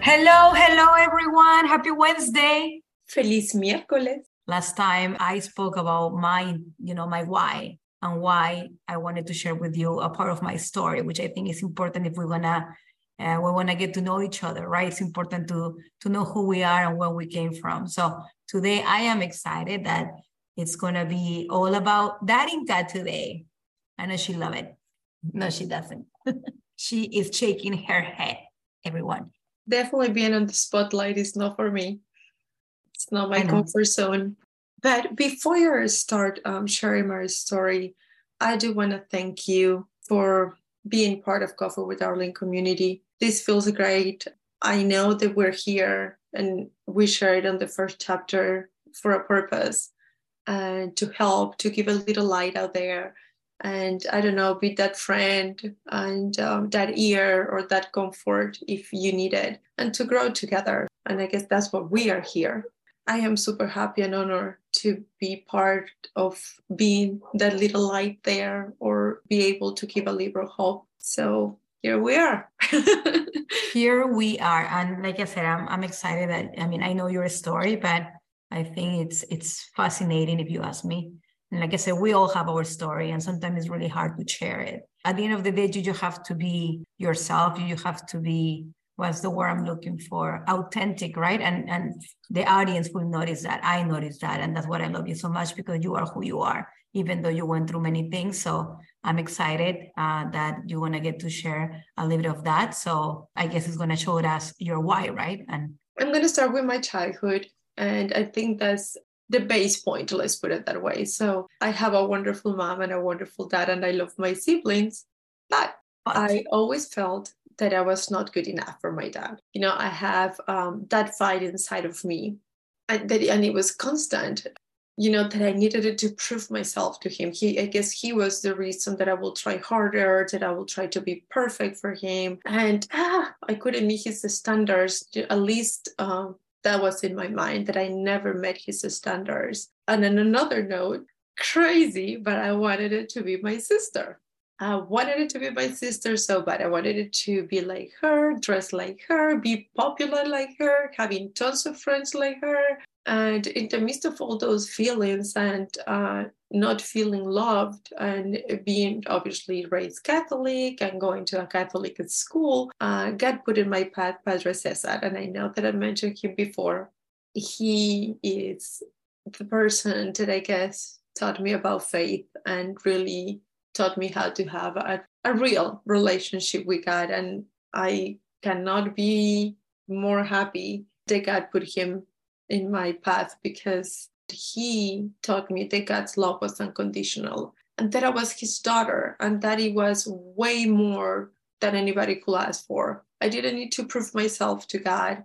Hello, hello everyone. Happy Wednesday. Feliz miércoles. Last time I spoke about my, you know, my why and why I wanted to share with you a part of my story, which I think is important if we're gonna uh, we wanna get to know each other, right? It's important to to know who we are and where we came from. So today I am excited that it's gonna be all about Darinka today. I know she love it. No, she doesn't. she is shaking her head. Everyone definitely being on the spotlight is not for me. It's not my comfort zone. But before you start um, sharing my story, I do want to thank you for being part of Coffee with Darling community. This feels great. I know that we're here and we shared on the first chapter for a purpose and to help, to give a little light out there and I don't know, be that friend and um, that ear or that comfort if you need it, and to grow together. And I guess that's what we are here. I am super happy and honored to be part of being that little light there or be able to give a little hope. So here we are. here we are. And like I said, I'm, I'm excited that, I mean, I know your story, but I think it's it's fascinating if you ask me and like I said, we all have our story, and sometimes it's really hard to share it. At the end of the day, you have to be yourself. You have to be what's the word I'm looking for? Authentic, right? And and the audience will notice that. I notice that, and that's what I love you so much because you are who you are, even though you went through many things. So I'm excited uh, that you want to get to share a little bit of that. So I guess it's going to show us your why, right? And I'm going to start with my childhood. And I think that's the base point, let's put it that way. So I have a wonderful mom and a wonderful dad, and I love my siblings. But I always felt that I was not good enough for my dad. You know, I have um, that fight inside of me, and, that, and it was constant. You know that I needed it to prove myself to him. He, I guess, he was the reason that I will try harder, that I will try to be perfect for him, and ah, I couldn't meet his standards. At least um, that was in my mind that I never met his standards. And on another note, crazy, but I wanted it to be my sister. I wanted it to be my sister so bad. I wanted it to be like her, dress like her, be popular like her, having tons of friends like her. And in the midst of all those feelings and uh, not feeling loved and being obviously raised Catholic and going to a Catholic school, uh, God put in my path Padre Cesar. And I know that I mentioned him before. He is the person that I guess taught me about faith and really taught me how to have a, a real relationship with God. And I cannot be more happy that God put him in my path because he taught me that God's love was unconditional and that I was his daughter and that it was way more than anybody could ask for. I didn't need to prove myself to God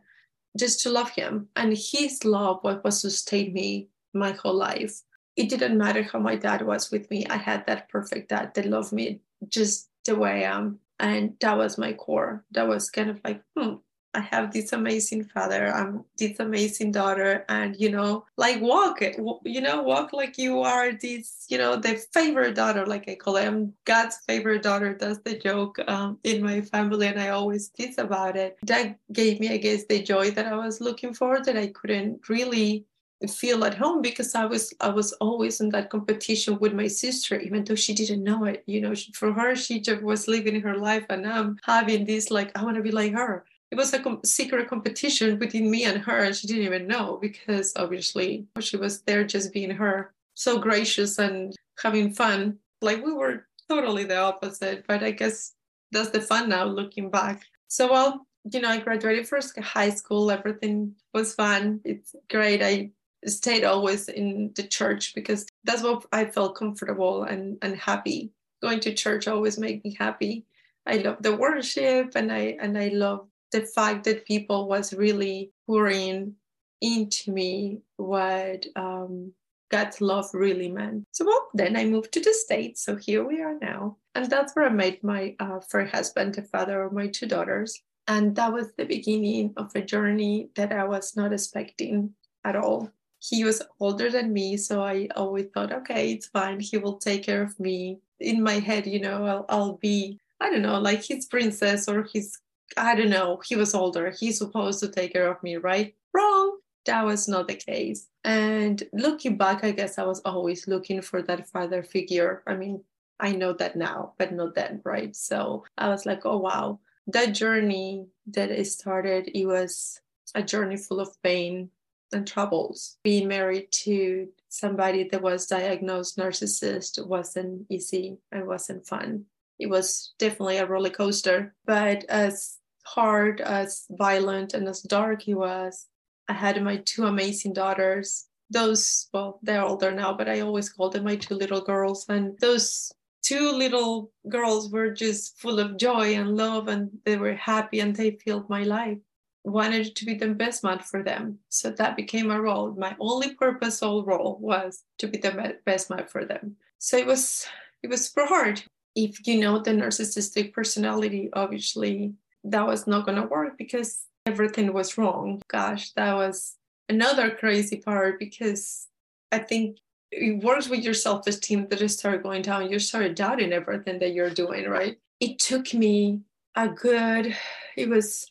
just to love him. And his love was what sustained me my whole life. It didn't matter how my dad was with me. I had that perfect dad that loved me just the way I am. And that was my core. That was kind of like, hmm, I have this amazing father, I'm this amazing daughter, and you know, like walk you know, walk like you are this, you know, the favorite daughter, like I call it. I'm God's favorite daughter. That's the joke um, in my family, and I always tease about it. That gave me, I guess, the joy that I was looking for that I couldn't really feel at home because I was I was always in that competition with my sister, even though she didn't know it. You know, for her, she just was living her life, and I'm having this like I want to be like her it was a secret competition between me and her and she didn't even know because obviously she was there just being her so gracious and having fun. Like we were totally the opposite but i guess that's the fun now looking back. So well you know i graduated first high school everything was fun. It's great. I stayed always in the church because that's what i felt comfortable and, and happy. Going to church always made me happy. I love the worship and i and i love the fact that people was really pouring into me what um, God's love really meant. So well, then I moved to the States. So here we are now. And that's where I met my uh, first husband, the father of my two daughters. And that was the beginning of a journey that I was not expecting at all. He was older than me, so I always thought, okay, it's fine. He will take care of me. In my head, you know, I'll, I'll be, I don't know, like his princess or his I don't know, he was older. He's supposed to take care of me, right? Wrong. That was not the case. And looking back, I guess I was always looking for that father figure. I mean, I know that now, but not then, right? So I was like, oh, wow. That journey that it started, it was a journey full of pain and troubles. Being married to somebody that was diagnosed narcissist wasn't easy and wasn't fun. It was definitely a roller coaster, but as hard, as violent, and as dark he was, I had my two amazing daughters. Those, well, they're older now, but I always called them my two little girls. And those two little girls were just full of joy and love, and they were happy and they filled my life. Wanted to be the best man for them. So that became a role. My only purpose, purposeful role was to be the best man for them. So it was it was super hard. If you know the narcissistic personality, obviously that was not gonna work because everything was wrong. Gosh, that was another crazy part because I think it works with your self esteem that you started going down. You started doubting everything that you're doing, right? It took me a good, it was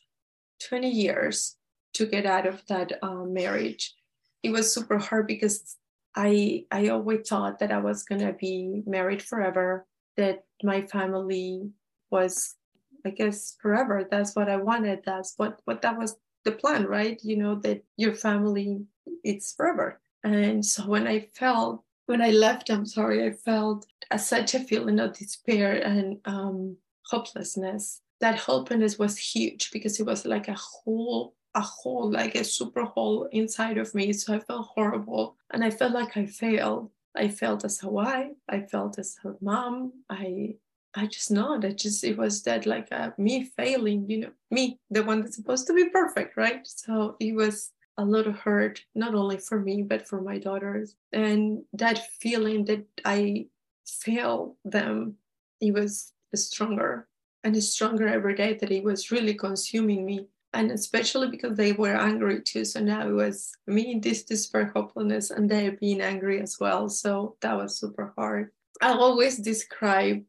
20 years to get out of that uh, marriage. It was super hard because I I always thought that I was gonna be married forever, that my family was I guess forever. That's what I wanted. That's what what that was the plan, right? You know that your family it's forever. And so when I felt when I left, I'm sorry, I felt a, such a feeling of despair and um, hopelessness. That hopelessness was huge because it was like a whole a hole, like a super hole inside of me. So I felt horrible and I felt like I failed. I felt as a wife, I felt as a mom, I I just not. I just it was that like uh, me failing, you know, me, the one that's supposed to be perfect, right? So it was a lot of hurt, not only for me but for my daughters, and that feeling that I failed them, it was stronger and stronger every day. That it was really consuming me, and especially because they were angry too. So now it was me in this despair, hopelessness, and they being angry as well. So that was super hard. I always describe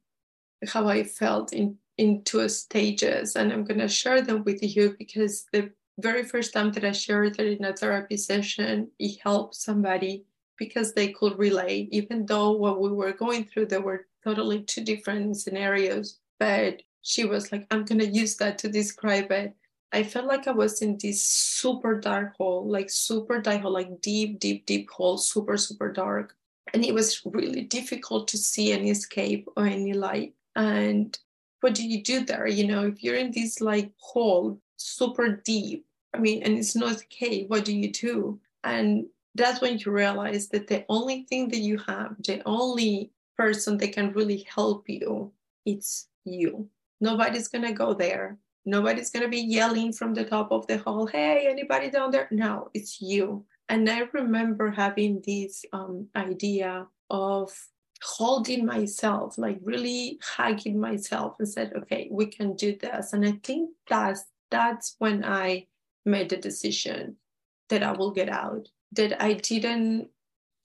how I felt in in two stages, and I'm gonna share them with you because the very first time that I shared it in a therapy session, it helped somebody because they could relate, even though what we were going through, there were totally two different scenarios. But she was like, I'm gonna use that to describe it. I felt like I was in this super dark hole, like super dark hole, like deep, deep, deep hole, super, super dark. And it was really difficult to see any escape or any light and what do you do there? You know if you're in this like hole super deep i mean and it's not okay what do you do? And that's when you realize that the only thing that you have the only person that can really help you it's you. Nobody's going to go there. Nobody's going to be yelling from the top of the hall hey anybody down there? No it's you. And i remember having this um, idea of holding myself, like really hugging myself and said, okay, we can do this. And I think that's that's when I made the decision that I will get out. That I didn't,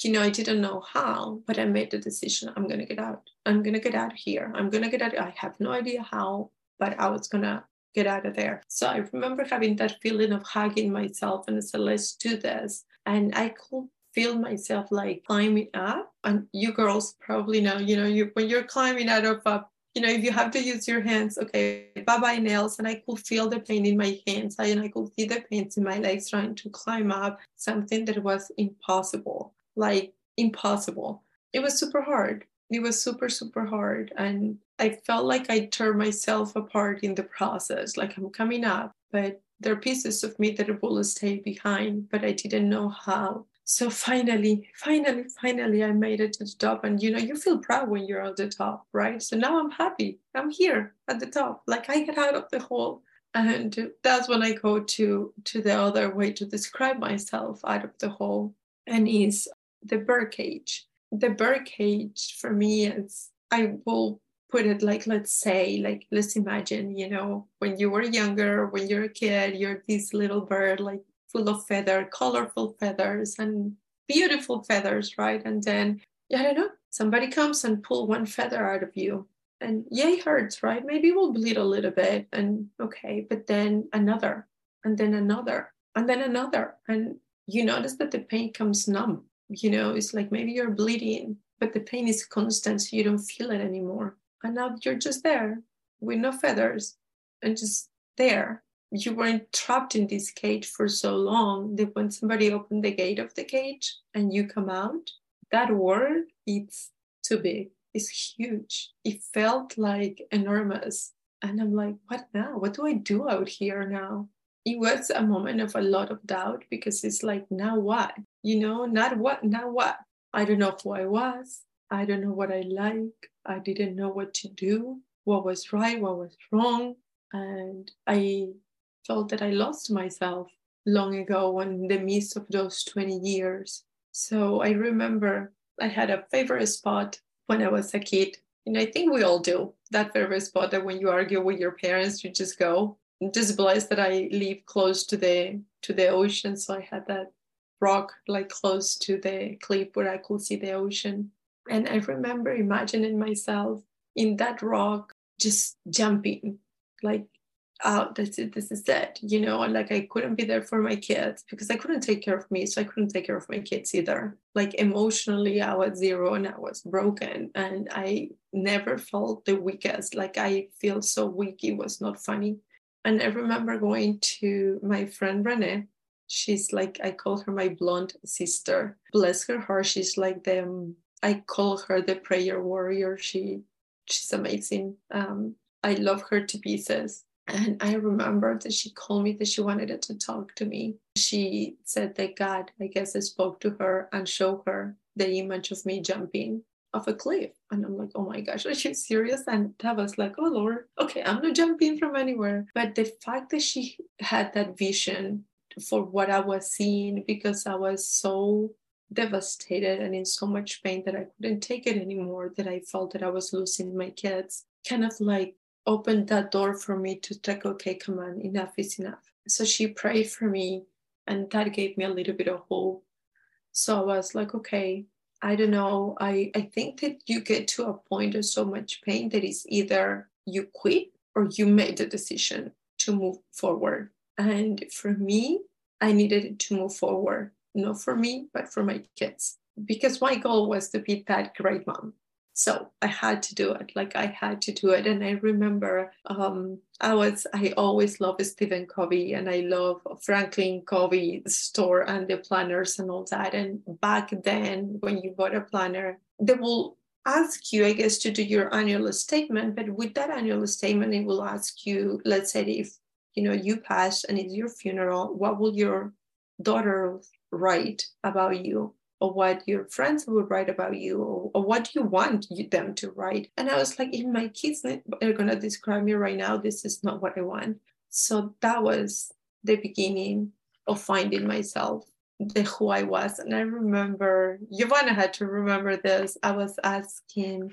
you know, I didn't know how, but I made the decision. I'm gonna get out. I'm gonna get out here. I'm gonna get out. I have no idea how, but I was gonna get out of there. So I remember having that feeling of hugging myself and I said, let's do this. And I could feel myself like climbing up. And you girls probably know, you know, you when you're climbing out of a you know, if you have to use your hands, okay, bye bye nails. And I could feel the pain in my hands and I could see the pains in my legs trying to climb up something that was impossible, like impossible. It was super hard. It was super, super hard. And I felt like I tore myself apart in the process. Like I'm coming up, but there are pieces of me that will stay behind, but I didn't know how so finally finally finally i made it to the top. And you know you feel proud when you're at the top right? So now i'm happy. I'm here at the top. Like i get out of the hole. And that's when i go to to the other way to describe myself out of the hole. And is the bird cage the bird cage for me is i will put it like let's say like let's imagine you know when you were younger when you're a kid you're this little bird like full of feather, colorful feathers and beautiful feathers, right? And then, I don't know, somebody comes and pull one feather out of you. And it hurts, right? Maybe we'll bleed a little bit and okay, but then another, and then another, and then another. And you notice that the pain comes numb. You know, it's like maybe you're bleeding, but the pain is constant, so you don't feel it anymore. And now you're just there with no feathers and just there. You weren't trapped in this cage for so long that when somebody opened the gate of the cage and you come out, that word, it's too big. It's huge. It felt like enormous. And I'm like, what now? What do I do out here now? It was a moment of a lot of doubt because it's like, now what? You know, not what, now what? I don't know who I was. I don't know what I like. I didn't know what to do, what was right, what was wrong. And I felt that I lost myself long ago in the midst of those 20 years. So I remember I had a favorite spot when I was a kid. And I think we all do that favorite spot that when you argue with your parents, you just go. I'm just blessed that I live close to the to the ocean. So I had that rock like close to the cliff where I could see the ocean. And I remember imagining myself in that rock, just jumping, like, oh, this is, this is it, you know, and like I couldn't be there for my kids because I couldn't take care of me. So I couldn't take care of my kids either. Like emotionally, I was zero and I was broken. And I never felt the weakest. Like I feel so weak. It was not funny. And I remember going to my friend Renee. She's like, I call her my blonde sister. Bless her heart. She's like the I call her the prayer warrior. She she's amazing. Um, I love her to pieces. And I remember that she called me that she wanted to talk to me. She said that God, I guess, I spoke to her and showed her the image of me jumping off a cliff. And I'm like, oh my gosh, are you serious? And that was like, oh Lord, okay, I'm not jumping from anywhere. But the fact that she had that vision for what I was seeing, because I was so devastated and in so much pain that I couldn't take it anymore, that I felt that I was losing my kids, kind of like opened that door for me to take, okay, come on, enough is enough. So she prayed for me, and that gave me a little bit of hope. So I was like, okay, I don't know. I, I think that you get to a point of so much pain that is either you quit or you made the decision to move forward. And for me, I needed to move forward not for me, but for my kids. Because my goal was to be that great mom. So I had to do it. Like I had to do it. And I remember um, I was, I always love Stephen Covey and I love Franklin Covey store and the planners and all that. And back then, when you bought a planner, they will ask you, I guess, to do your annual statement. But with that annual statement, it will ask you, let's say if you know you pass and it's your funeral, what will your daughter write about you or what your friends would write about you or, or what you want you, them to write. And i was like if my kids are going to describe me right now this is not what i want. So that was the beginning of finding myself the who i was. And i remember giovanna had to remember this. I was asking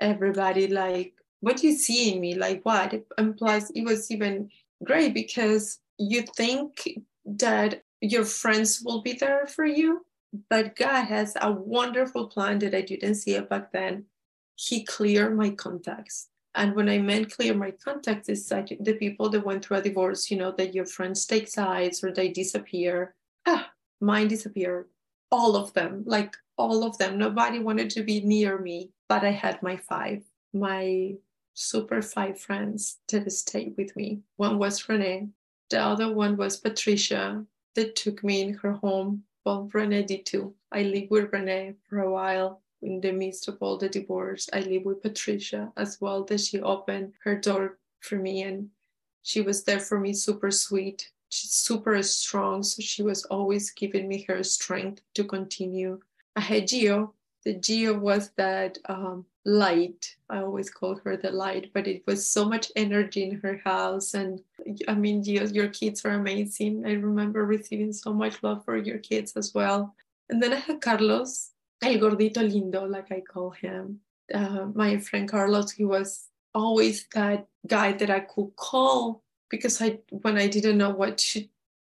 everybody like what do you see in me like what? And plus it was even great because you think that your friends will be there for you. But God has a wonderful plan that I didn't see it back then. He cleared my contacts. And when I meant clear my contacts, it's like the people that went through a divorce, you know, that your friends take sides or they disappear. Ah, mine disappeared. All of them, like all of them. Nobody wanted to be near me, but I had my five, my super five friends that stayed with me. One was Renee, the other one was Patricia, that took me in her home. Well, Renee did too. I lived with Renee for a while in the midst of all the divorce. I lived with Patricia as well, that she opened her door for me and she was there for me, super sweet. She's super strong, so she was always giving me her strength to continue. I had Gio. The Gio was that um, light. I always call her the light, but it was so much energy in her house. And I mean, you, your kids are amazing. I remember receiving so much love for your kids as well. And then I had Carlos, el gordito lindo, like I call him. Uh, my friend Carlos, he was always that guy that I could call because I, when I didn't know what to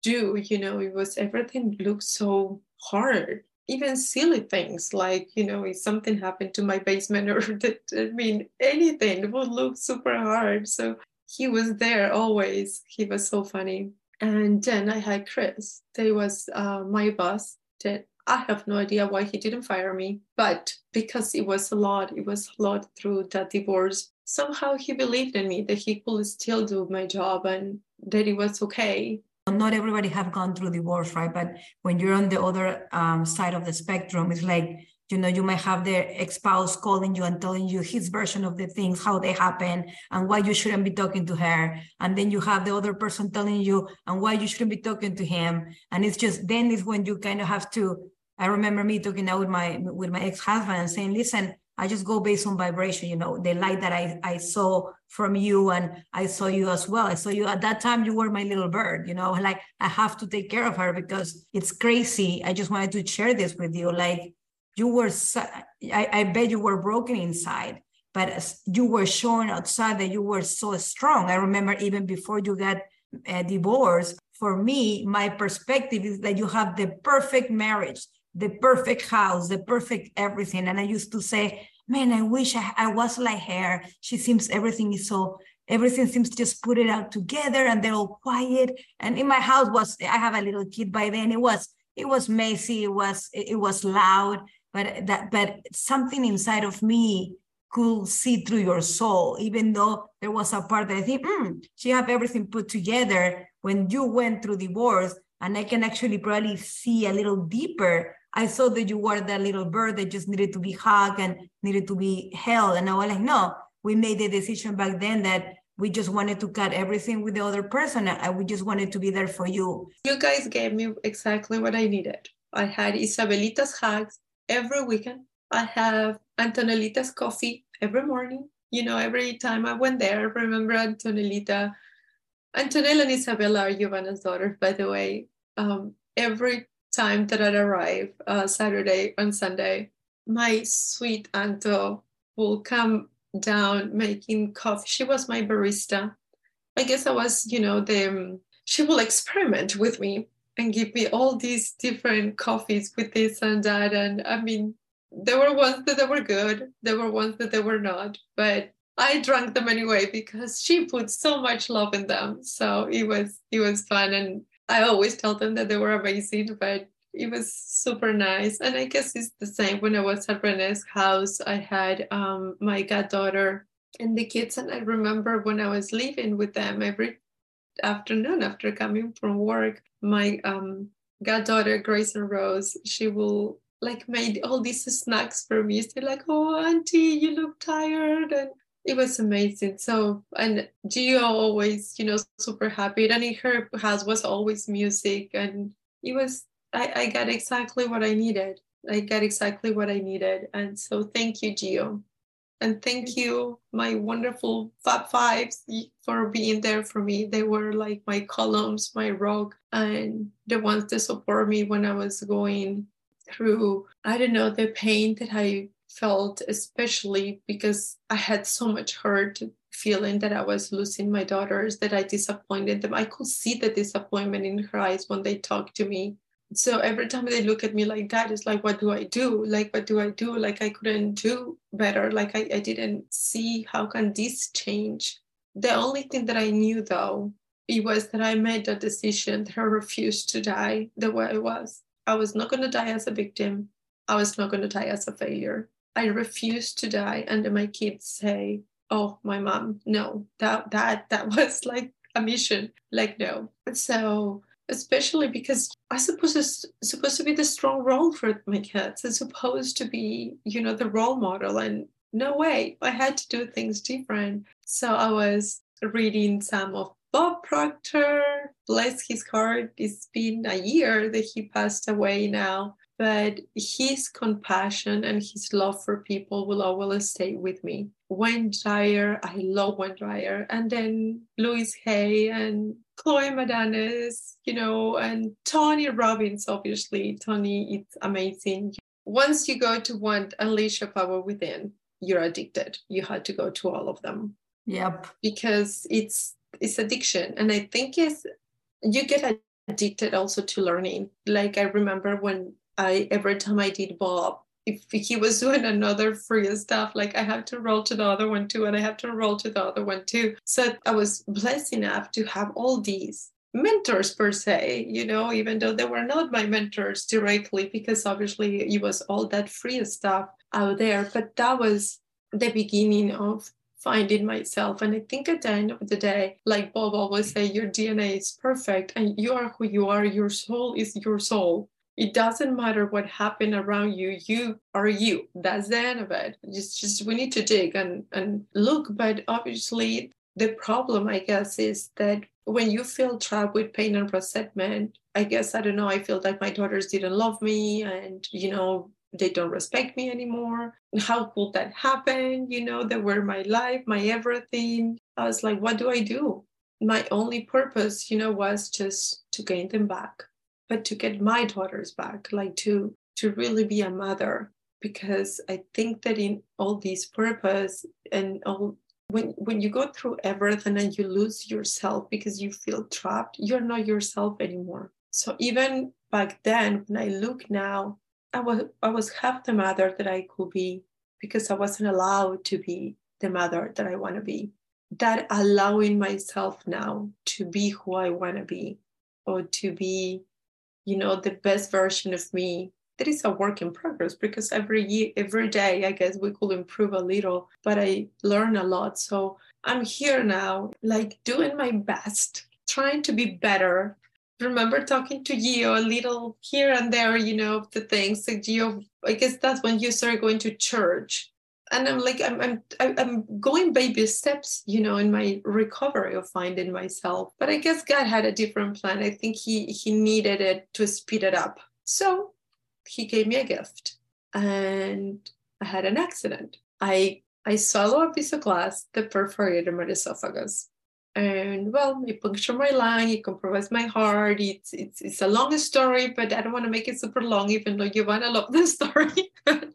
do, you know, it was everything looked so hard even silly things like you know if something happened to my basement or that i mean anything would look super hard. So he was there always. He was so funny. And then i had chris. They was uh, my boss. That i have no idea why he didn't fire me but because it was a lot it was a lot through that divorce somehow he believed in me that he could still do my job and that it was okay not everybody have gone through divorce right? But when you're on the other um, side of the spectrum it's like you know you might have their ex-spouse calling you and telling you his version of the things how they happen and why you shouldn't be talking to her. And then you have the other person telling you and why you shouldn't be talking to him. And it's just then is when you kind of have to i remember me talking out with my with my ex-husband and saying listen I just go based on vibration, you know, the light that I, I saw from you and I saw you as well. I saw you at that time, you were my little bird, you know, like I have to take care of her because it's crazy. I just wanted to share this with you. Like you were, I, I bet you were broken inside, but you were showing outside that you were so strong. I remember even before you got uh, a divorce, for me, my perspective is that you have the perfect marriage the perfect house, the perfect everything. And I used to say, man, I wish I, I was like her. She seems everything is so everything seems to just put it out together and they're all quiet. And in my house was I have a little kid by then. It was it was messy, it was it was loud, but that but something inside of me could see through your soul, even though there was a part that I think, mm, she have everything put together. When you went through divorce, and I can actually probably see a little deeper I saw that you were that little bird that just needed to be hugged and needed to be held. And I was like, no, we made the decision back then that we just wanted to cut everything with the other person and we just wanted to be there for you. You guys gave me exactly what I needed. I had Isabelita's hugs every weekend. I have Antonellita's coffee every morning. You know, every time I went there, I remember Antonelita. Antonella and Isabella are Giovanna's daughters, by the way. Um, every time that I'd arrive, uh, Saturday and Sunday, my sweet Anto will come down making coffee. She was my barista. I guess I was, you know, the um, she will experiment with me and give me all these different coffees with this and that. And I mean, there were ones that they were good, there were ones that they were not, but I drank them anyway because she put so much love in them. So it was it was fun and I always tell them that they were amazing, but it was super nice. And I guess it's the same when I was at Renee's house. I had um, my goddaughter and the kids, and I remember when I was leaving with them every afternoon after coming from work, my um, goddaughter Grace and Rose, she will like made all these snacks for me. She's like, "Oh, auntie, you look tired," and it was amazing. So, and Gio always, you know, super happy. And in her house was always music, and it was, I, I got exactly what I needed. I got exactly what I needed. And so, thank you, Gio. And thank you, my wonderful Fab Fives, for being there for me. They were like my columns, my rock, and the ones that support me when I was going through, I don't know, the pain that I felt, especially because I had so much hurt feeling that I was losing my daughters, that I disappointed them. I could see the disappointment in her eyes when they talked to me. So every time they look at me like that, it's like, what do I do? Like, what do I do? Like, I couldn't do better. Like, I, I didn't see how can this change. The only thing that I knew though, it was that I made a decision that I refused to die the way I was. I was not going to die as a victim. I was not going to die as a failure. I refuse to die. And then my kids say, oh, my mom, no, that, that, that was like a mission. Like, no. So, especially because I suppose it's supposed to be the strong role for my kids. It's supposed to be, you know, the role model. And no way, I had to do things different. So I was reading some of Bob Proctor, bless his heart. It's been a year that he passed away now but his compassion and his love for people will always stay with me. Wayne Dyer, I love Wayne Dyer, and then Louise Hay and Chloe Madanes, you know, and Tony Robbins, obviously. Tony is amazing. Once you go to one unleash your power within, you're addicted. You had to go to all of them. Yep. Because it's it's addiction. And I think it's you get addicted also to learning. Like I remember when I every time I did Bob, if he was doing another free stuff, like I have to roll to the other one too, and I have to roll to the other one too. So I was blessed enough to have all these mentors per se, you know, even though they were not my mentors directly, because obviously it was all that free stuff out there. But that was the beginning of finding myself. And I think at the end of the day, like Bob always say, your DNA is perfect and you are who you are. Your soul is your soul. It doesn't matter what happened around you. You are you. That's the end of it. Just, just we need to dig and, and look. But obviously, the problem, I guess, is that when you feel trapped with pain and resentment, I guess, I don't know, I feel like my daughters didn't love me and, you know, they don't respect me anymore. How could that happen? You know, they were my life, my everything. I was like, what do I do? My only purpose, you know, was just to gain them back but to get my daughters back, like to to really be a mother. Because I think that in all these purpose and all when when you go through everything and you lose yourself because you feel trapped, you're not yourself anymore. So even back then, when I look now, I was I was half the mother that I could be because I wasn't allowed to be the mother that I want to be. That allowing myself now to be who I want to be or to be you know the best version of me that is a work in progress because every year every day i guess we could improve a little but i learn a lot. So i'm here now like doing my best trying to be better. Remember talking to Gio a little here and there, you know, the things that Gio, I guess that's when you started going to church and I'm like I'm I'm I'm going baby steps, you know, in my recovery of finding myself. But I guess God had a different plan. I think he he needed it to speed it up. So he gave me a gift, and I had an accident. I I swallowed a piece of glass that perforated my esophagus. And well, it punctured my lung, it compromised my heart. It's, it's it's a long story, but I don't want to make it super long, even though you want to love the story.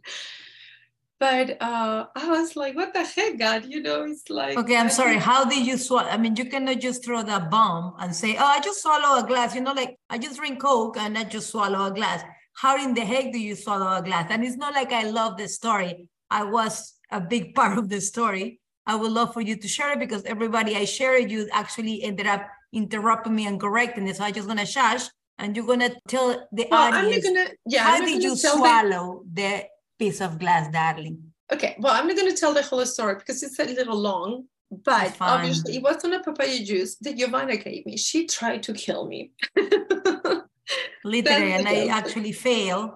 but uh, I was like, what the heck, God? You know, it's like. Okay, I'm sorry. How did you swallow? I mean, you cannot just throw that bomb and say, oh, I just swallow a glass. You know, like I just drink Coke and I just swallow a glass. How in the heck do you swallow a glass? And it's not like I love the story. I was a big part of the story. I would love for you to share it because everybody I share it, you actually ended up interrupting me and correcting it. So I'm just gonna shush and you're gonna tell the well, audience gonna, yeah, how did you swallow the piece of glass, darling. Okay, well, I'm not going to tell the whole story because it's a little long, but obviously it wasn't a papaya juice that Giovanna gave me. She tried to kill me. Literally, and I actually failed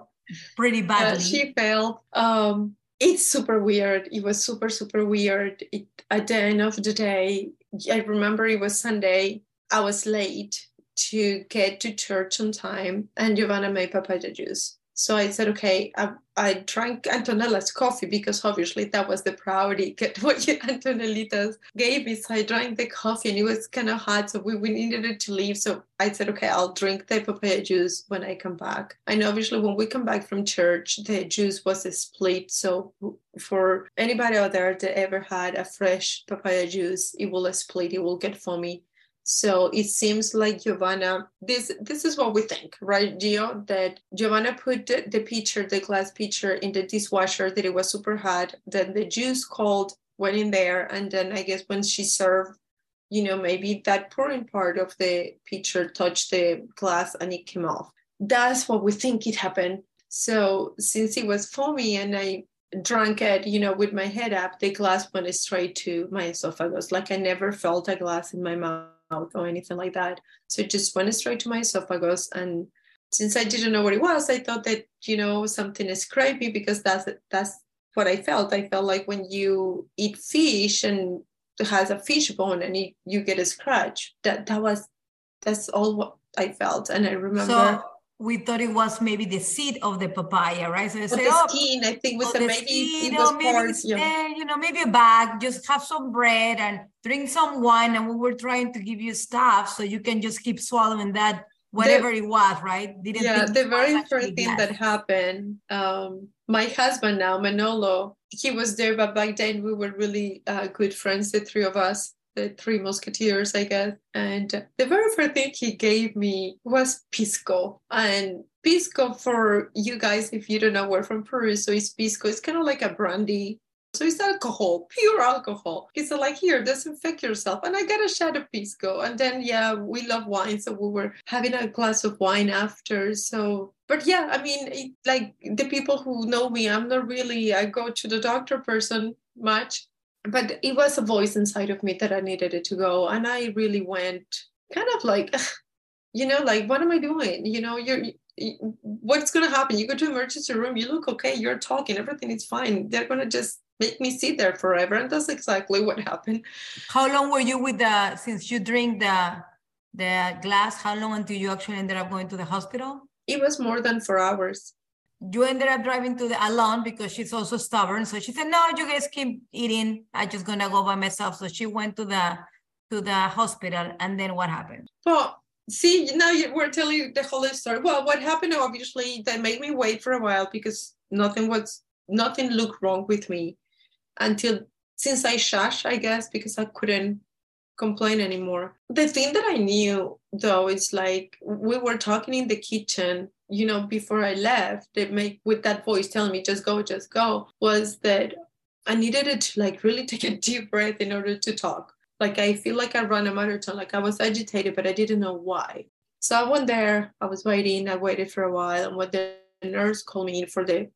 pretty badly. Uh, she failed. Um, it's super weird. It was super, super weird. It, at the end of the day, I remember it was Sunday. I was late to get to church on time, and Giovanna made papaya juice. So I said, okay, um, I, I drank Antonella's coffee because obviously that was the priority. What Antonellitas gave me. So I drank the coffee and it was kind of hot. So we, we needed it to leave. So I said, okay, I'll drink the papaya juice when I come back. And obviously, when we come back from church, the juice was split. So for anybody out there that ever had a fresh papaya juice, it will split, it will get foamy. So it seems like Giovanna, this this is what we think, right, Gio? That Giovanna put the, the pitcher, the glass pitcher in the dishwasher, that it was super hot. Then the juice cold went in there. And then I guess when she served, you know, maybe that pouring part of the pitcher touched the glass and it came off. That's what we think it happened. So since it was foamy and I drank it, you know, with my head up, the glass went straight to my esophagus. Like I never felt a glass in my mouth or anything like that. So it just went straight to my esophagus. And since I didn't know what it was, I thought that, you know, something is scrapey because that's that's what I felt. I felt like when you eat fish and it has a fish bone and you, you get a scratch. That that was that's all what I felt. And I remember so we thought it was maybe the seed of the papaya, right? So they say, the oh, skin, I think was a maybe skin, it was maybe yeah. you know, maybe a bag, just have some bread and drink some wine. And we were trying to give you stuff so you can just keep swallowing that, whatever the, it was, right? Didn't yeah, the very first thing that happened, um, my husband now, Manolo, he was there, but back then we were really uh, good friends, the three of us. The Three Musketeers, I guess. And the very first thing he gave me was pisco. And pisco, for you guys, if you don't know, we're from Peru, so it's pisco. It's kind of like a brandy so it's alcohol, pure alcohol. He said, like, here, disinfect yourself. And I got a shot of pisco. And then, yeah, we love wine. So we were having a glass of wine after. So, but yeah, I mean, it, like the people who know me, I'm not really, I go to the doctor person much, but it was a voice inside of me that I needed it to go. And I really went kind of like, you know, like, what am I doing? You know, you're, what's going to happen? You go to emergency room, you look okay, you're talking, everything is fine. They're going to just make me sit there forever. And that's exactly what happened. How long were you with the, since you drink the, the glass, how long until you actually ended up going to the hospital? It was more than four hours. You ended up driving to the alone because she's also stubborn. So she said, no, you guys keep eating. I'm just to go by myself. So she went to the, to the hospital. And then what happened? Well, see, now you, we're telling the whole story. Well, what happened, obviously, they made me wait for a while because nothing was, nothing looked wrong with me until since I shush, I guess, because I couldn't complain anymore. The thing that I knew though is like we were talking in the kitchen, you know, before I left, they make with that voice telling me just go, just go, was that I needed it to like really take a deep breath in order to talk. Like I feel like I ran a marathon, like I was agitated, but I didn't know why. So I went there, I was waiting, I waited for a while, and when the nurse called me in for the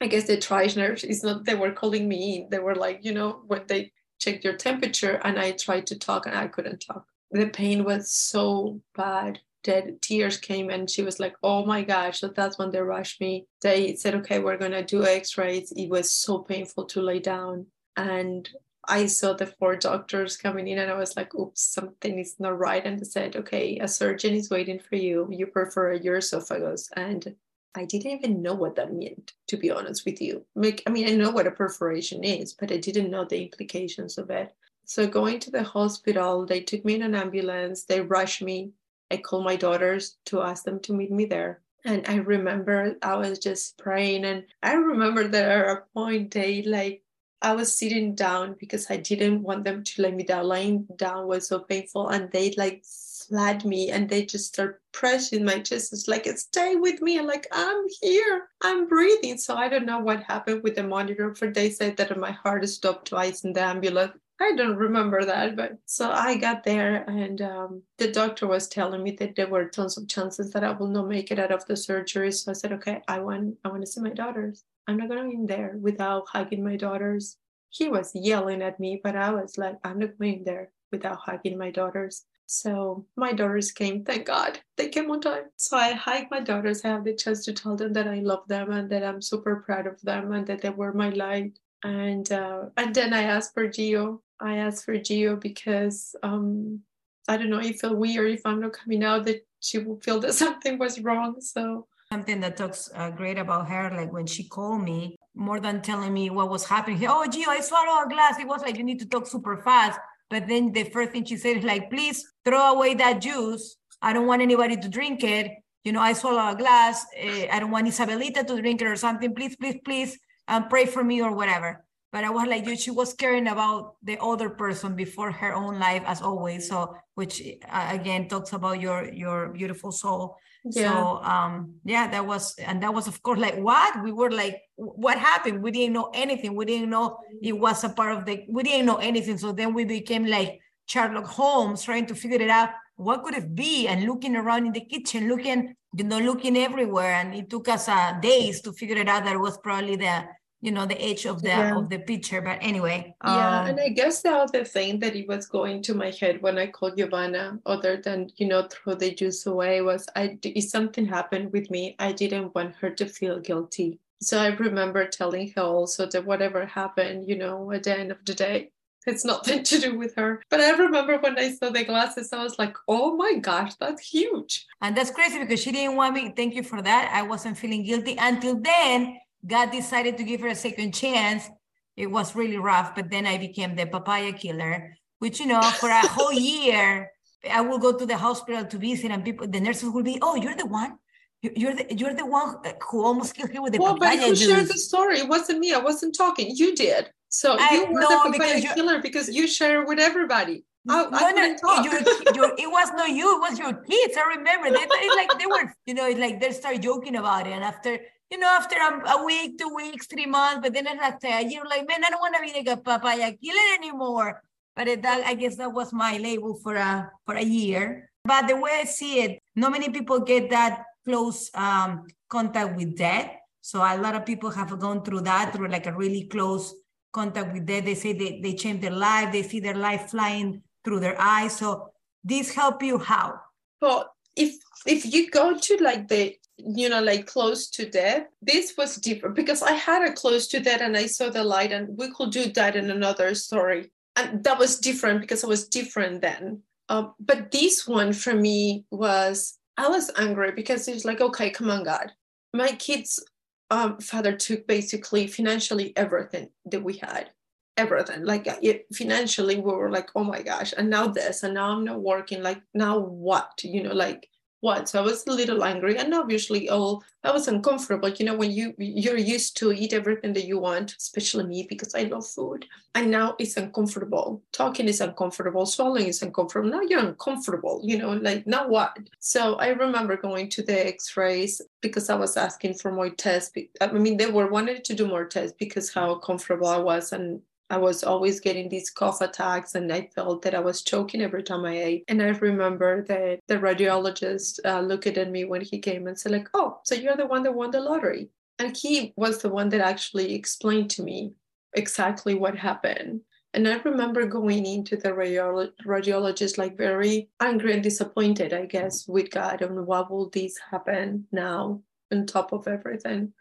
I guess the triage nurse is not they were calling me in. They were like, you know, when they checked your temperature and I tried to talk and I couldn't talk. The pain was so bad tears came and she was like, oh my gosh. So that's when they rushed me. They said, okay, we're gonna do x-rays. It was so painful to lay down. And I saw the four doctors coming in and I was like, oops, something is not right. And they said, okay, a surgeon is waiting for you. You prefer your esophagus. And I didn't even know what that meant, to be honest with you. Like, I mean, I know what a perforation is, but I didn't know the implications of it. So going to the hospital, they took me in an ambulance, they rushed me. I called my daughters to ask them to meet me there. And I remember I was just praying. And I remember at a point they like I was sitting down because I didn't want them to let me down. Lying down was so painful, and they like flat me and they just start pressing my chest. It's like, stay with me. I'm like, I'm here. I'm breathing. So I don't know what happened with the monitor, for they said that my heart stopped twice in the ambulance. I don't remember that, but so I got there and um, the doctor was telling me that there were tons of chances that I will not make it out of the surgery. So I said, okay, I want, I want to see my daughters. I'm not going in there without hugging my daughters. He was yelling at me, but I was like, I'm not going there without hugging my daughters. So my daughters came, thank God. They came on time. So I hiked my daughters. I have the chance to tell them that I love them and that I'm super proud of them and that they were my light. And uh, and then I asked for Gio. I asked for Gio because um, I don't know, it felt weird if I'm not coming out that she will feel that something was wrong. So something that talks uh, great about her, like when she called me, more than telling me what was happening. Oh, Gio, I swallowed a glass. It was like you need to talk super fast. But then the first thing she said is like, please throw away that juice. I don't want anybody to drink it. You know, I swallow a glass. Uh, I don't want Isabelita to drink it or something. Please, please, please um, pray for me or whatever. But I was like, you, she was caring about the other person before her own life, as always. So, which uh, again talks about your your beautiful soul. Yeah. so um yeah that was and that was of course like what? We were like what happened? We didn't know anything. We didn't know it was a part of the we didn't know anything. So then we became like sherlock holmes trying to figure it out. What could it be? And looking around in the kitchen looking you know looking everywhere. And it took us uh, days to figure it out that it was probably the you know the age of the yeah. of the picture but anyway yeah um, and i guess the other thing that it was going to my head when i called giovanna other than you know throw the juice away was i if something happened with me i didn't want her to feel guilty so i remember telling her also that whatever happened you know at the end of the day it's nothing to do with her. But I remember when I saw the glasses, I was like, oh my gosh, that's huge. And that's crazy because she didn't want me. Thank you for that. I wasn't feeling guilty until then God decided to give her a second chance. It was really rough, but then I became the papaya killer, which, you know, for a whole year, I will go to the hospital to visit, and people, the nurses will be, "Oh, you're the one. You're the you're the one who almost killed him with the well, papaya but who juice. shared the story? It wasn't me. I wasn't talking. You did. So I, you were no, the papaya killer because you share with everybody. I, no, I no, your, your, it was not you, it was your kids. I remember. They, it's like they were, you know, it's like they start joking about it. And after, you know, after a, a week, two weeks, three months, but then like a year, like, man, I don't want to be like a papaya killer anymore. But it, that, I guess that was my label for a for a year. But the way I see it, not many people get that close um, contact with death. So a lot of people have gone through that through like a really close contact with death. They say they, they change their life. They see their life flying through their eyes. So this help you how? Well, if if you go to like the you know like close to death this was different because i had a close to death and i saw the light and we could do that in another story. And that was different because i was different then. Um, but this one for me was i was angry because it's like okay come on god. My kids um, father took basically financially everything that we had everything. Like uh, it, financially we were like oh my gosh and now this and now i'm not working. Like now what? You know like what? So i was a little angry and obviously oh, all i was uncomfortable. You know when you you're used to eat everything that you want especially me because i love food and now it's uncomfortable. Talking is uncomfortable swallowing is uncomfortable. Now you're uncomfortable you know like now what? So i remember going to the x-rays because i was asking for more tests. I mean they were wanted to do more tests because how comfortable i was and I was always getting these cough attacks and I felt that I was choking every time I ate. And I remember that the radiologist uh, looked at me when he came and said like, oh, so you're the one that won the lottery. And he was the one that actually explained to me exactly what happened. And I remember going into the radiologist like very angry and disappointed, I guess, with God and why will this happen now on top of everything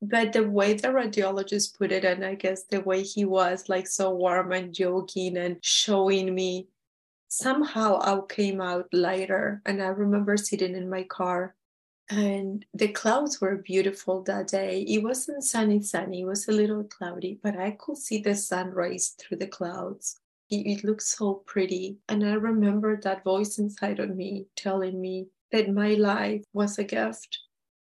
but the way the radiologist put it and i guess the way he was like so warm and joking and showing me somehow i came out lighter. And i remember sitting in my car and the clouds were beautiful that day. It wasn't sunny sunny. It was a little cloudy but i could see the sun rays through the clouds. It, it looked so pretty. And i remember that voice inside of me telling me that my life was a gift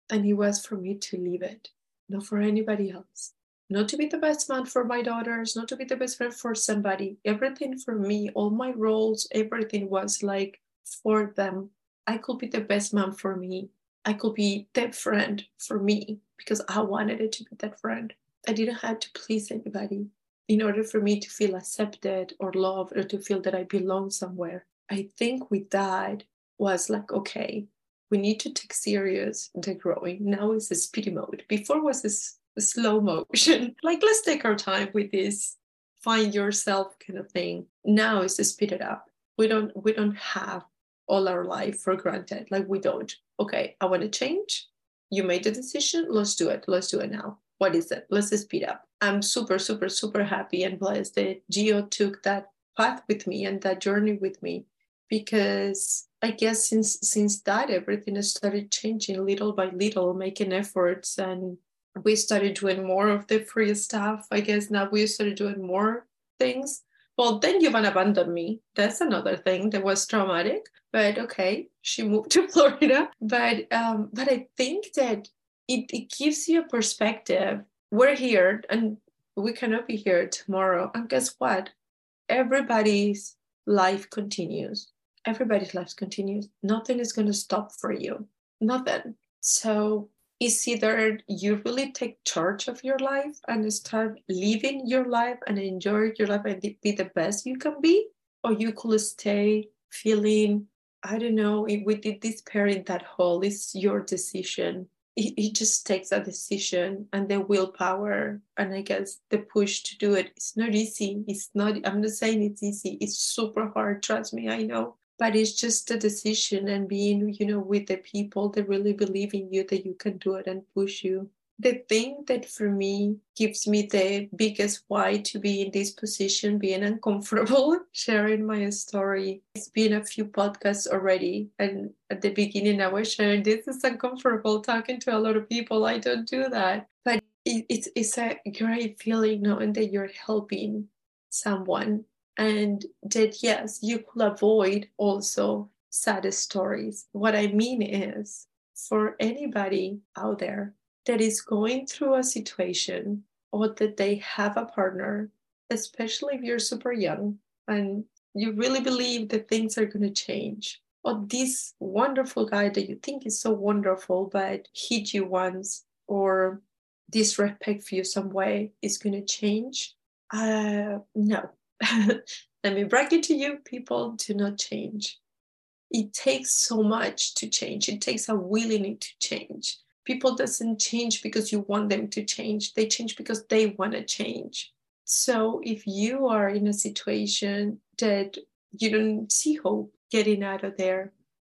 and it was for me to live it not for anybody else. Not to be the best man for my daughters, not to be the best friend for somebody. Everything for me, all my roles, everything was like for them. I could be the best man for me. I could be that friend for me because I wanted it to be that friend. I didn't have to please anybody in order for me to feel accepted or loved or to feel that I belong somewhere. I think with that was like, okay, we need to take serious the growing. Now is a speedy mode. Before was this slow motion. like let's take our time with this find yourself kind of thing. Now is to speed it up. We don't we don't have all our life for granted. Like we don't. Okay, I want to change. You made the decision. Let's do it. Let's do it now. What is it? Let's speed up. I'm super, super, super happy and blessed that Geo took that path with me and that journey with me because I guess since since that everything has started changing little by little, making efforts, and we started doing more of the free stuff. I guess now we started doing more things. Well, then Yvonne abandoned me. That's another thing that was traumatic. But okay, she moved to Florida. But um, but I think that it, it gives you a perspective. We're here and we cannot be here tomorrow. And guess what? Everybody's life continues everybody's life continues. Nothing is going to stop for you. Nothing. So it's either you really take charge of your life and start living your life and enjoy your life and be the best you can be, or you could stay feeling, I don't know, within this parent that hole. It's your decision. It, it just takes a decision and the willpower and I guess the push to do it. It's not easy. It's not, I'm not saying it's easy. It's super hard. Trust me, I know but it's just a decision and being you know with the people that really believe in you that you can do it and push you. The thing that for me gives me the biggest why to be in this position being uncomfortable sharing my story it's been a few podcasts already. And at the beginning i was sharing this is uncomfortable talking to a lot of people. I don't do that. But it, it's, it's a great feeling knowing that you're helping someone and that yes you could avoid also sad stories what i mean is for anybody out there that is going through a situation or that they have a partner especially if you're super young and You really believe that things are going to change. Or this wonderful guy that you think is so wonderful, but hit you once or disrespect you some way is going to change. Uh, no. Let me break it to you people do not change. It takes so much to change. It takes a willingness to change. People doesn't change because you want them to change. They change because they want to change. So if you are in a situation that you don't see hope getting out of there,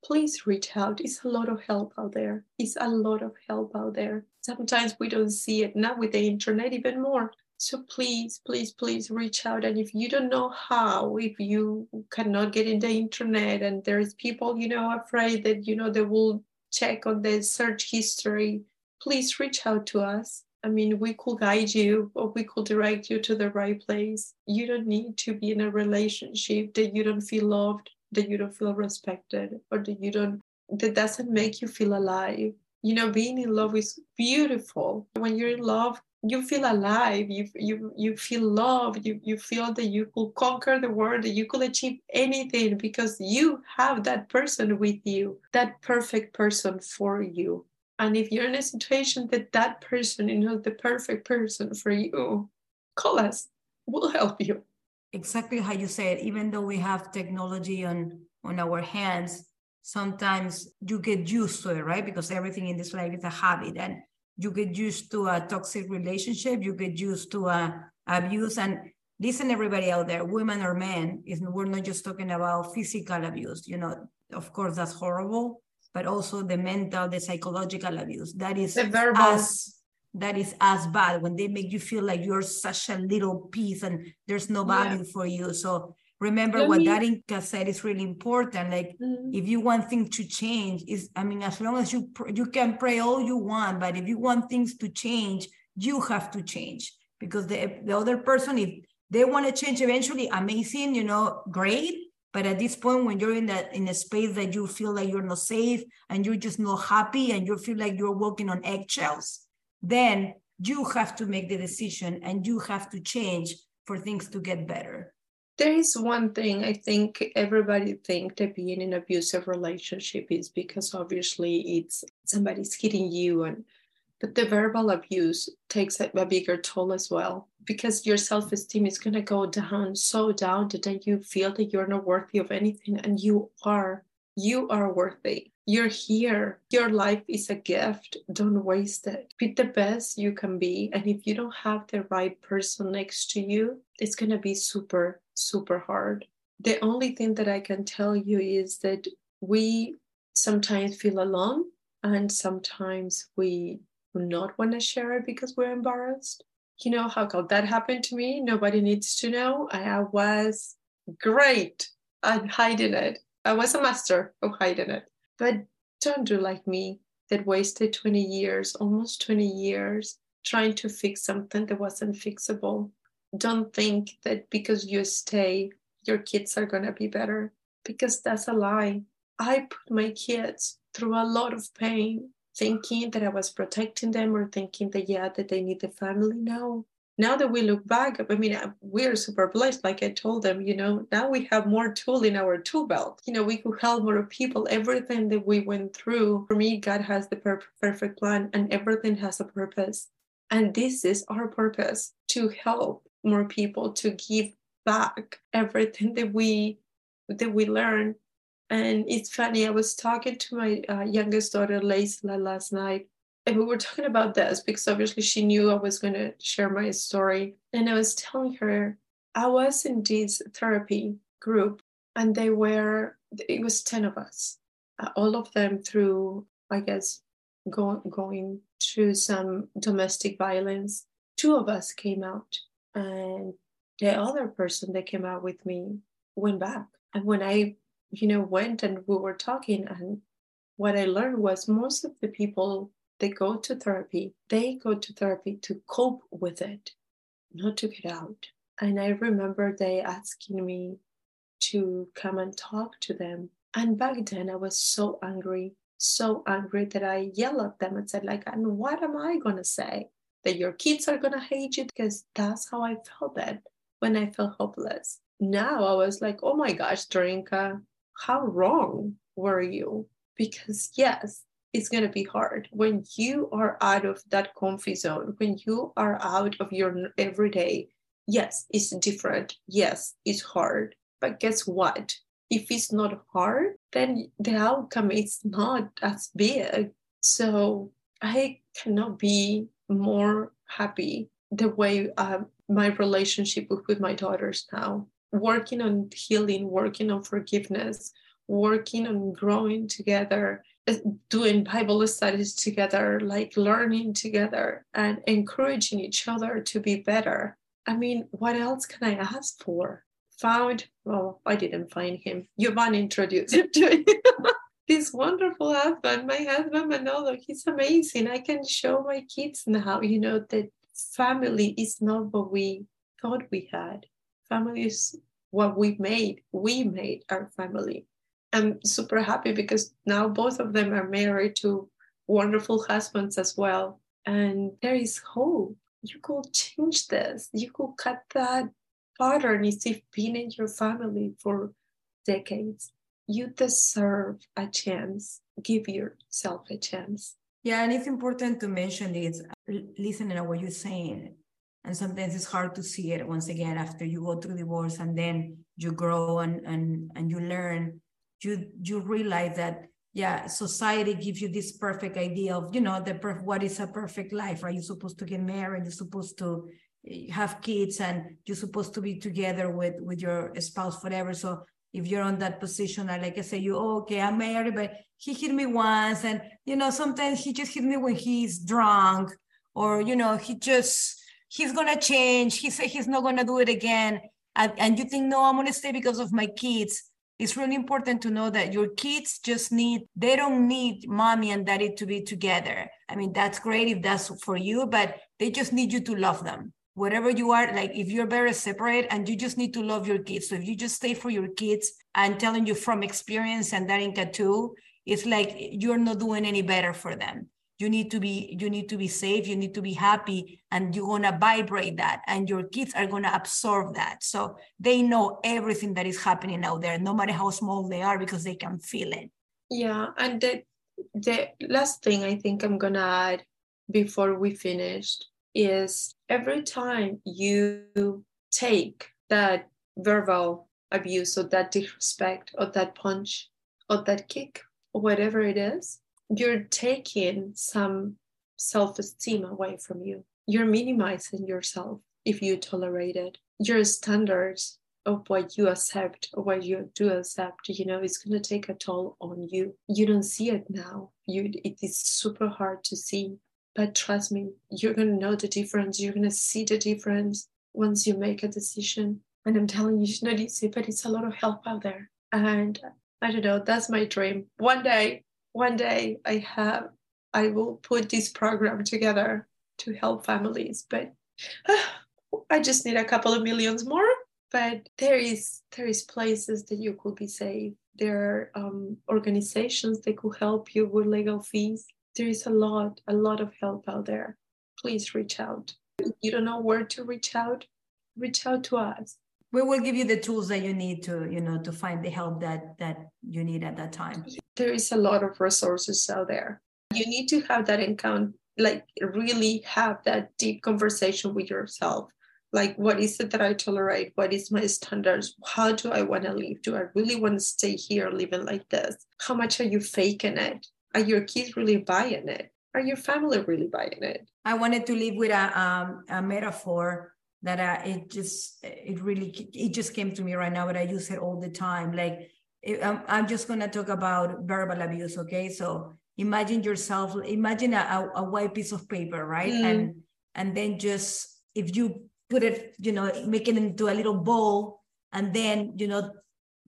please reach out. It's a lot of help out there. It's a lot of help out there. Sometimes we don't see it now with the internet even more. So please, please, please reach out. And if you don't know how, if you cannot get in the internet and there's people, you know, afraid that, you know, they will check on the search history, please reach out to us. I mean, we could guide you or we could direct you to the right place. You don't need to be in a relationship that you don't feel loved, that you don't feel respected, or that you don't, that doesn't make you feel alive. You know, being in love is beautiful. When you're in love, you feel alive you you you feel love you you feel that you could conquer the world that you could achieve anything because you have that person with you that perfect person for you. And if you're in a situation that that person is not the perfect person for you call us we'll help you. Exactly how you said even though we have technology on on our hands sometimes you get used to it right? Because everything in this life is a habit and you get used to a toxic relationship, you get used to a abuse. And listen, everybody out there, women or men, is we're not just talking about physical abuse. You know, of course, that's horrible, but also the mental, the psychological abuse. That is as that is as bad when they make you feel like you're such a little piece and there's no value yeah. for you. So remember what me... Darinka said is really important. Like mm-hmm. if you want things to change, is I mean, as long as you pr- you can pray all you want, but if you want things to change, you have to change because the the other person, if they want to change eventually, amazing, you know, great. But at this point, when you're in that in a space that you feel like you're not safe and you're just not happy and you feel like you're walking on eggshells, then you have to make the decision and you have to change for things to get better there is one thing I think everybody think that being in an abusive relationship is because obviously it's somebody's hitting you and but the verbal abuse takes a, a bigger toll as well because your self-esteem is going to go down so down that you feel that you're not worthy of anything and you are you are worthy. You're here. Your life is a gift. Don't waste it. Be the best you can be. And if you don't have the right person next to you it's going to be super super hard. The only thing that I can tell you is that we sometimes feel alone and sometimes we do not want to share it because we're embarrassed. You know how could that happen to me? Nobody needs to know. I was great at hiding it. I was a master of hiding it. But don't do like me that wasted 20 years, almost 20 years, trying to fix something that wasn't fixable don't think that because you stay, your kids are going to be better, because that's a lie. I put my kids through a lot of pain, thinking that I was protecting them or thinking that, yeah, that they need the family. No. Now that we look back, I mean, uh, we're super blessed. Like I told them, you know, now we have more tool in our tool belt. You know, we could help more people. Everything that we went through, for me, God has the per- perfect plan and everything has a purpose. And this is our purpose to help more people to give back everything that we that we learn. And it's funny i was talking to my uh, youngest daughter Laisla last night and we were talking about this because obviously she knew i was going to share my story. And i was telling her i was in this therapy group and they were it was 10 of us. Uh, all of them through i guess go, going through some domestic violence. Two of us came out and the other person that came out with me went back. And when i you know went and we were talking and what i learned was most of the people that go to therapy they go to therapy to cope with it not to get out. And i remember they asking me to come and talk to them. And back then i was so angry so angry that i yelled at them and said like and what am i going to say that your kids are going to hate you because that's how I felt that when I felt hopeless. now I was like, oh my gosh, Darinka, how wrong were you? Because yes, it's going to be hard when you are out of that comfy zone, when you are out of your everyday. Yes, it's different. Yes, it's hard. But guess what? If it's not hard, then the outcome is not as big. So I cannot be more happy the way uh, my relationship with, my daughters now. Working on healing, working on forgiveness, working on growing together, doing Bible studies together, like learning together and encouraging each other to be better. I mean, what else can I ask for? Found, well, I didn't find him. Giovanni introduced him to me. this wonderful husband, my husband Manolo, he's amazing. I can show my kids now, you know, that family is not what we thought we had. Family is what we made. We made our family. I'm super happy because now both of them are married to wonderful husbands as well. And there is hope. You could change this. You could cut that pattern if you've been in your family for decades. You deserve a chance. Give yourself a chance. Yeah, and it's important to mention this, listening to what you're saying. And sometimes it's hard to see it once again after you go through divorce and then you grow and and and you learn you you realize that yeah society gives you this perfect idea of you know the per- what is a perfect life right you're supposed to get married you're supposed to eh, have kids and you're supposed to be together with with your spouse forever so if you're on that position like i say you oh, okay i'm married but he hit me once and you know sometimes he just hit me when he's drunk or you know he just he's gonna change. He said he's not gonna do it again. And, and you think no i'm gonna stay because of my kids. It's really important to know that your kids just need they don't need mommy and daddy to be together. I mean that's great if that's for you but they just need you to love them wherever you are like if you're very separate and you just need to love your kids. So if you just stay for your kids and telling you from experience and Darinka too it's like you're not doing any better for them. You need to be you need to be safe. You need to be happy and you're going to vibrate that and your kids are going to absorb that. So they know everything that is happening out there no matter how small they are because they can feel it. Yeah and the the last thing i think i'm going to add before we finished is every time you take that verbal abuse or that disrespect or that punch or that kick or whatever it is you're taking some self esteem away from you. You're minimizing yourself if you tolerate it. Your standards of what you accept or what you do accept, you know, it's going to take a toll on you. You don't see it now. You, it is super hard to see. But trust me, you're going to know the difference. You're going to see the difference once you make a decision. And I'm telling you, it's not easy, but it's a lot of help out there. And I don't know, that's my dream. One day one day I have I will put this program together to help families, but uh, I just need a couple of millions more. But there is there is places that you could be safe. There are um, organizations that could help you with legal fees. There is a lot a lot of help out there. Please reach out. If you don't know where to reach out, reach out to us. We will give you the tools that you need to you know to find the help that that you need at that time. There is a lot of resources out there. You need to have that encounter like really have that deep conversation with yourself. Like what is it that i tolerate? What is my standards? How do i want to live? Do i really want to stay here living like this? How much are you faking it are your kids really buying it? Are your family really buying it? I wanted to live with a, um, a metaphor that uh, it just it really it just came to me right now but i use it all the time. Like I'm, I'm just going to talk about verbal abuse okay? So imagine yourself imagine a, a, white piece of paper right? Mm. and and then just if you put it you know make it into a little bowl and then you know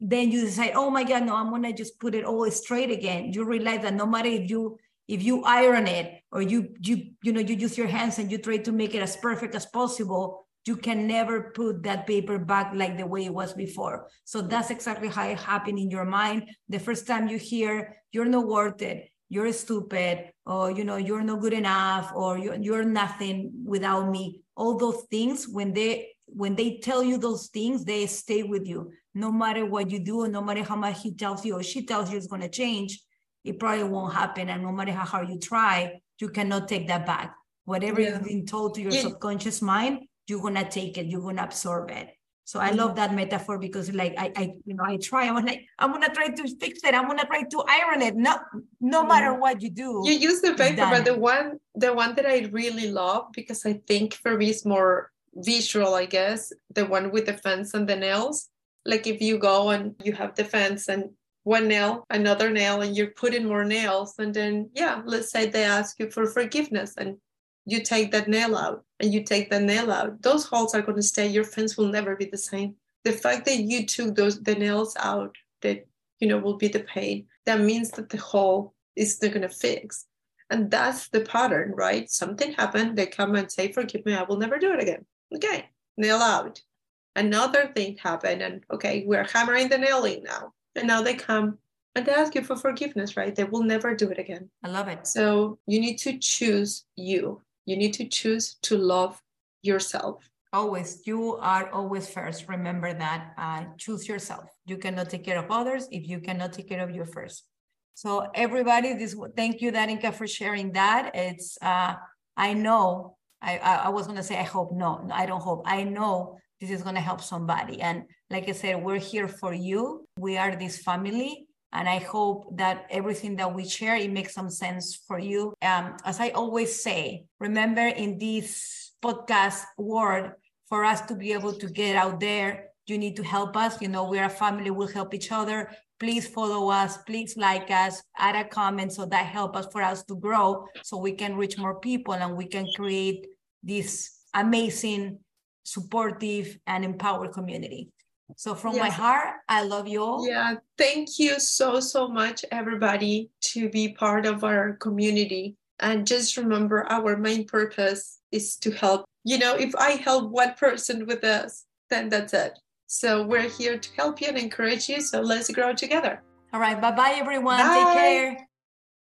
then you decide oh my god no i'm to just put it all straight again you realize that no matter if you if you iron it or you you you know you use your hands and you try to make it as perfect as possible you can never put that paper back like the way it was before. So that's exactly how it happened in your mind. The first time you hear you're not worth it, you're stupid, or you know, you're not good enough, or you're, you're nothing without me. All those things, when they when they tell you those things, they stay with you. No matter what you do, no matter how much he tells you or she tells you it's going to change, it probably won't happen. And no matter how hard you try, you cannot take that back. Whatever yeah. you've been told to your yeah. subconscious mind, you're gonna take it, you're gonna absorb it. So I mm-hmm. love that metaphor because like I, I you know I try I'm like I'm gonna try to fix it I'm gonna try to iron it no no mm-hmm. matter what you do you use the paper but the one the one that I really love because I think for me is more visual I guess the one with the fence and the nails like if you go and you have the fence and one nail another nail and you're putting more nails and then yeah let's say they ask you for forgiveness and you take that nail out and you take that nail out, those holes are going to stay. Your fence will never be the same. The fact that you took those the nails out that you know will be the pain. That means that the hole is not going to fix. And that's the pattern, right? Something happened. They come and say, "Forgive me. I will never do it again." Okay, nail out. Another thing happened, and okay, we're hammering the nail in now. And now they come and they ask you for forgiveness, right? They will never do it again. I love it. So you need to choose you you need to choose to love yourself. Always, you are always first. Remember that. Uh, choose yourself. You cannot take care of others if you cannot take care of you first. So everybody, this thank you, Darinka, for sharing that. It's uh, I know I, I was gonna say I hope no, I don't hope. I know this is gonna help somebody. And like I said, we're here for you. We are this family and I hope that everything that we share, it makes some sense for you. Um, as I always say, remember in this podcast world, for us to be able to get out there, you need to help us. You know, we're a family, we'll help each other. Please follow us, please like us, add a comment so that help us for us to grow so we can reach more people and we can create this amazing, supportive, and empowered community. So from yes. my heart, I love you all. Yeah, thank you so so much everybody to be part of our community. And just remember our main purpose is to help. You know, if I help one person with this, then that's it. So we're here to help you and encourage you. So let's grow together. All right. Bye bye, everyone. Bye. Take care.